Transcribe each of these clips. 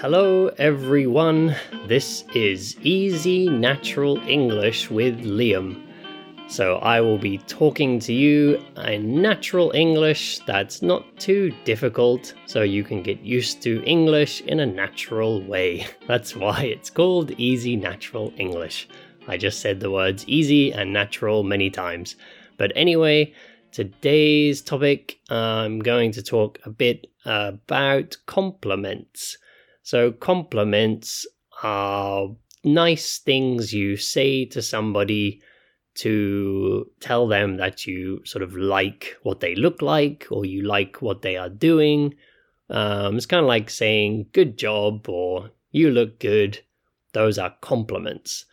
Hello, everyone. This is Easy Natural English with Liam. So, I will be talking to you in natural English that's not too difficult, so you can get used to English in a natural way. That's why it's called Easy Natural English. I just said the words easy and natural many times. But anyway, today's topic, I'm going to talk a bit about compliments. So, compliments are nice things you say to somebody to tell them that you sort of like what they look like or you like what they are doing. Um, it's kind of like saying good job or you look good. Those are compliments.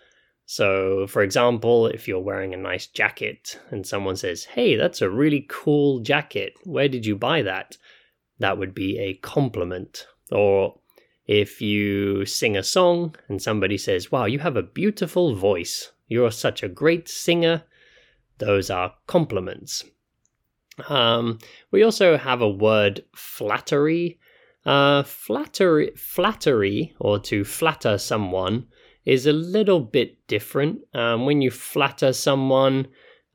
So, for example, if you're wearing a nice jacket and someone says, Hey, that's a really cool jacket. Where did you buy that? That would be a compliment. Or if you sing a song and somebody says, Wow, you have a beautiful voice. You're such a great singer. Those are compliments. Um, we also have a word flattery. Uh, flattery, flattery, or to flatter someone, is a little bit different. Um, when you flatter someone,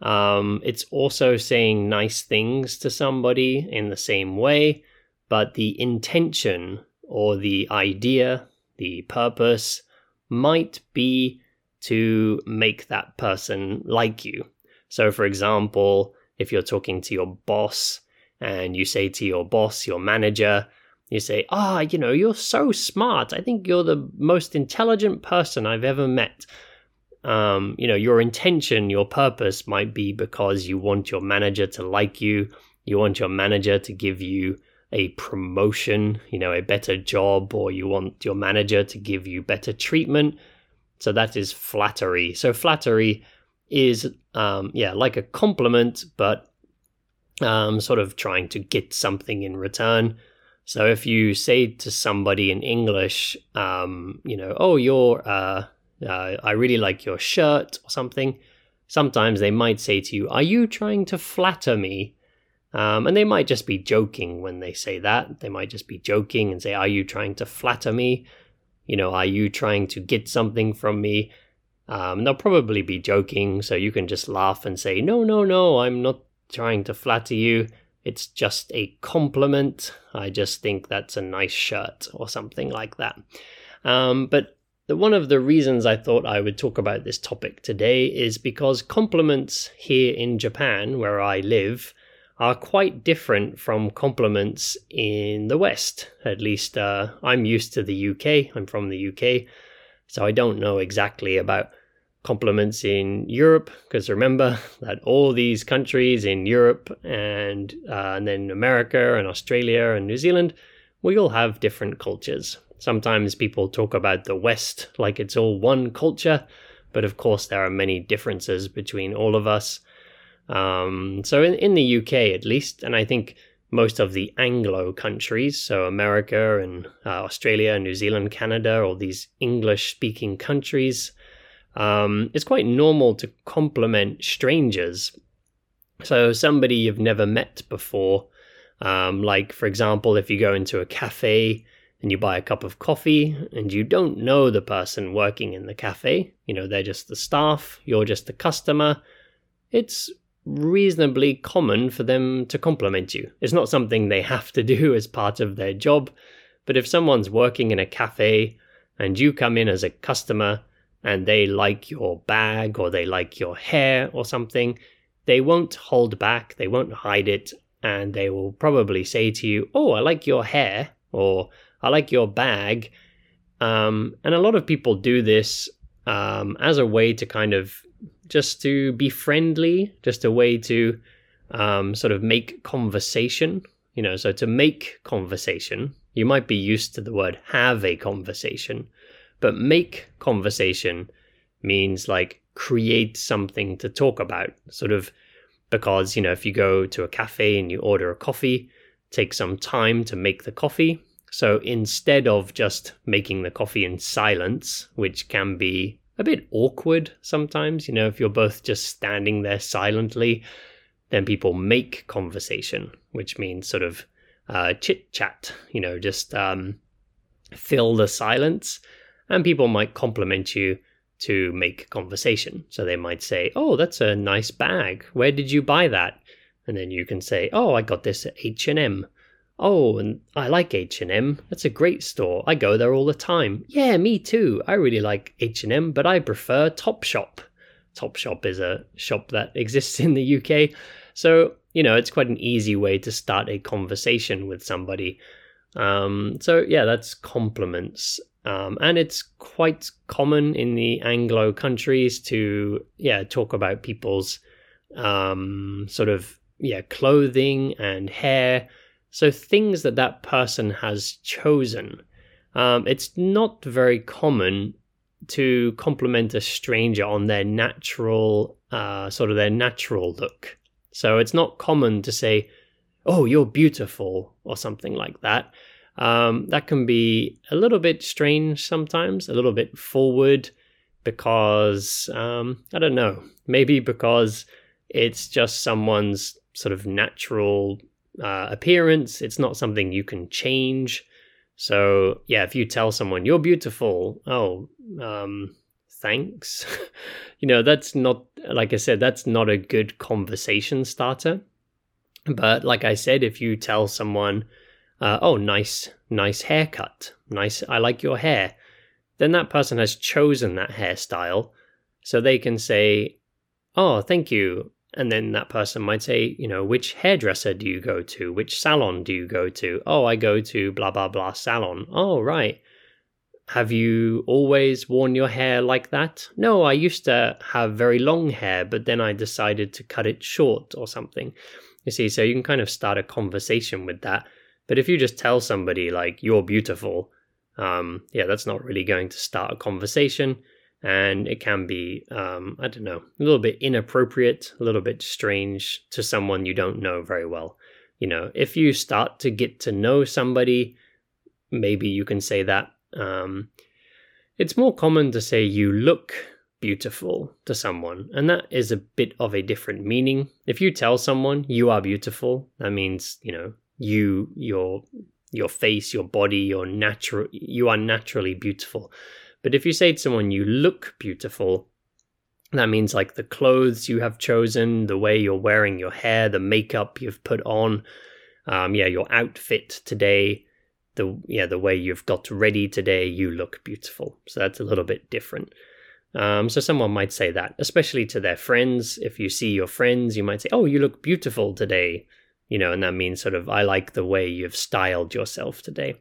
um, it's also saying nice things to somebody in the same way, but the intention or the idea, the purpose, might be to make that person like you. So, for example, if you're talking to your boss and you say to your boss, your manager, you say, Ah, oh, you know, you're so smart. I think you're the most intelligent person I've ever met. Um, you know, your intention, your purpose might be because you want your manager to like you, you want your manager to give you a promotion, you know, a better job, or you want your manager to give you better treatment so that is flattery. So flattery is, um, yeah, like a compliment, but um, sort of trying to get something in return. So if you say to somebody in English, um, you know, oh, you're, uh, uh, I really like your shirt or something, sometimes they might say to you, are you trying to flatter me? Um, and they might just be joking when they say that. They might just be joking and say, Are you trying to flatter me? You know, are you trying to get something from me? Um, they'll probably be joking, so you can just laugh and say, No, no, no, I'm not trying to flatter you. It's just a compliment. I just think that's a nice shirt or something like that. Um, but the, one of the reasons I thought I would talk about this topic today is because compliments here in Japan, where I live, are quite different from compliments in the West. At least uh, I'm used to the UK. I'm from the UK. So I don't know exactly about compliments in Europe because remember that all these countries in Europe and, uh, and then America and Australia and New Zealand, we all have different cultures. Sometimes people talk about the West like it's all one culture, but of course there are many differences between all of us. Um, so in, in the UK at least, and I think most of the Anglo countries, so America and uh, Australia, New Zealand, Canada, all these English speaking countries, um, it's quite normal to compliment strangers. So somebody you've never met before, um, like for example, if you go into a cafe and you buy a cup of coffee and you don't know the person working in the cafe, you know, they're just the staff, you're just the customer. It's reasonably common for them to compliment you. It's not something they have to do as part of their job, but if someone's working in a cafe and you come in as a customer and they like your bag or they like your hair or something, they won't hold back, they won't hide it, and they will probably say to you, Oh, I like your hair, or I like your bag. Um, and a lot of people do this um, as a way to kind of just to be friendly, just a way to um, sort of make conversation. You know, so to make conversation, you might be used to the word have a conversation, but make conversation means like create something to talk about, sort of because, you know, if you go to a cafe and you order a coffee, take some time to make the coffee. So instead of just making the coffee in silence, which can be a bit awkward sometimes. You know, if you're both just standing there silently, then people make conversation, which means sort of uh, chit chat, you know, just um, fill the silence, and people might compliment you to make conversation. So they might say, "Oh, that's a nice bag. Where did you buy that?" And then you can say, "Oh, I got this at H&M." Oh, and I like H&M. That's a great store. I go there all the time. Yeah, me too. I really like H&M, but I prefer Topshop. Topshop is a shop that exists in the UK. So, you know, it's quite an easy way to start a conversation with somebody. Um, so, yeah, that's compliments. Um, and it's quite common in the Anglo countries to, yeah, talk about people's um, sort of, yeah, clothing and hair so things that that person has chosen. Um, it's not very common to compliment a stranger on their natural, uh, sort of their natural look. So it's not common to say, "Oh, you're beautiful" or something like that. Um, that can be a little bit strange sometimes, a little bit forward, because um, I don't know, maybe because it's just someone's sort of natural uh, appearance. It's not something you can change. So yeah, if you tell someone you're beautiful, oh, um, thanks. you know, that's not like I said, that's not a good conversation starter. But like I said, if you tell someone, uh, oh, nice, nice haircut, nice, I like your hair, then that person has chosen that hairstyle. So they can say, oh, thank you. And then that person might say, you know, which hairdresser do you go to? Which salon do you go to? Oh, I go to blah, blah, blah salon. Oh, right. Have you always worn your hair like that? No, I used to have very long hair, but then I decided to cut it short or something. You see, so you can kind of start a conversation with that. But if you just tell somebody, like, you're beautiful, um, yeah, that's not really going to start a conversation and it can be um, i don't know a little bit inappropriate a little bit strange to someone you don't know very well. You know if you start to get to know somebody maybe you can say that um, it's more common to say you look beautiful to someone and that is a bit of a different meaning. If you tell someone you are beautiful that means you know you your your face your body your natural you are naturally beautiful but if you say to someone, you look beautiful, that means like the clothes you have chosen, the way you're wearing your hair, the makeup you've put on, um, yeah, your outfit today, the yeah, the way you've got ready today, you look beautiful. So that's a little bit different. Um, so someone might say that, especially to their friends. If you see your friends, you might say, "Oh, you look beautiful today," you know, and that means sort of, "I like the way you've styled yourself today."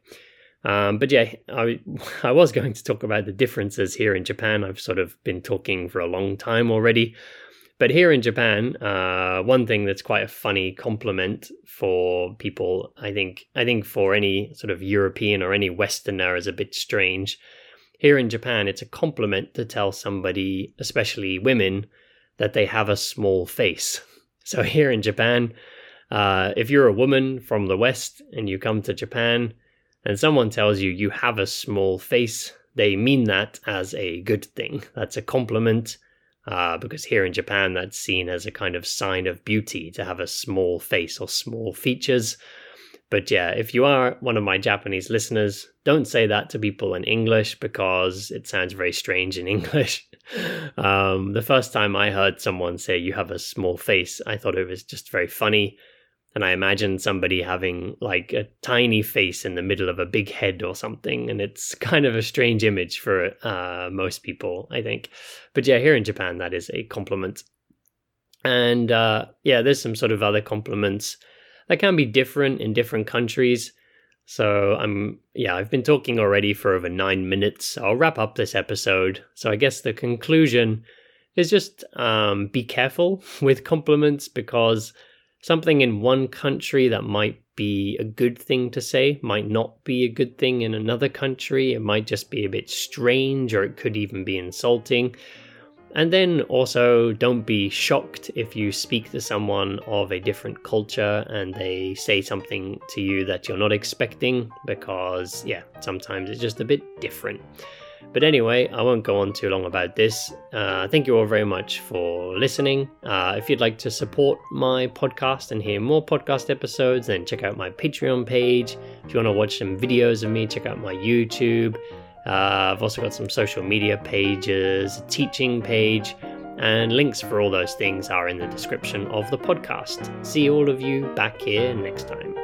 Um, but yeah, I, I was going to talk about the differences here in Japan. I've sort of been talking for a long time already. But here in Japan, uh, one thing that's quite a funny compliment for people, I think, I think for any sort of European or any Westerner is a bit strange. Here in Japan, it's a compliment to tell somebody, especially women, that they have a small face. So here in Japan, uh, if you're a woman from the West and you come to Japan, and someone tells you you have a small face, they mean that as a good thing. That's a compliment. Uh, because here in Japan, that's seen as a kind of sign of beauty to have a small face or small features. But yeah, if you are one of my Japanese listeners, don't say that to people in English because it sounds very strange in English. um, the first time I heard someone say you have a small face, I thought it was just very funny. And I imagine somebody having like a tiny face in the middle of a big head or something. And it's kind of a strange image for uh, most people, I think. But yeah, here in Japan, that is a compliment. And uh, yeah, there's some sort of other compliments that can be different in different countries. So I'm, yeah, I've been talking already for over nine minutes. I'll wrap up this episode. So I guess the conclusion is just um, be careful with compliments because something in one country that might be a good thing to say might not be a good thing in another country. It might just be a bit strange or it could even be insulting. And then also, don't be shocked if you speak to someone of a different culture and they say something to you that you're not expecting because, yeah, sometimes it's just a bit different. But anyway, I won't go on too long about this. Uh, thank you all very much for listening. Uh, if you'd like to support my podcast and hear more podcast episodes, then check out my Patreon page. If you want to watch some videos of me, check out my YouTube. Uh, I've also got some social media pages, a teaching page, and links for all those things are in the description of the podcast. See all of you back here next time.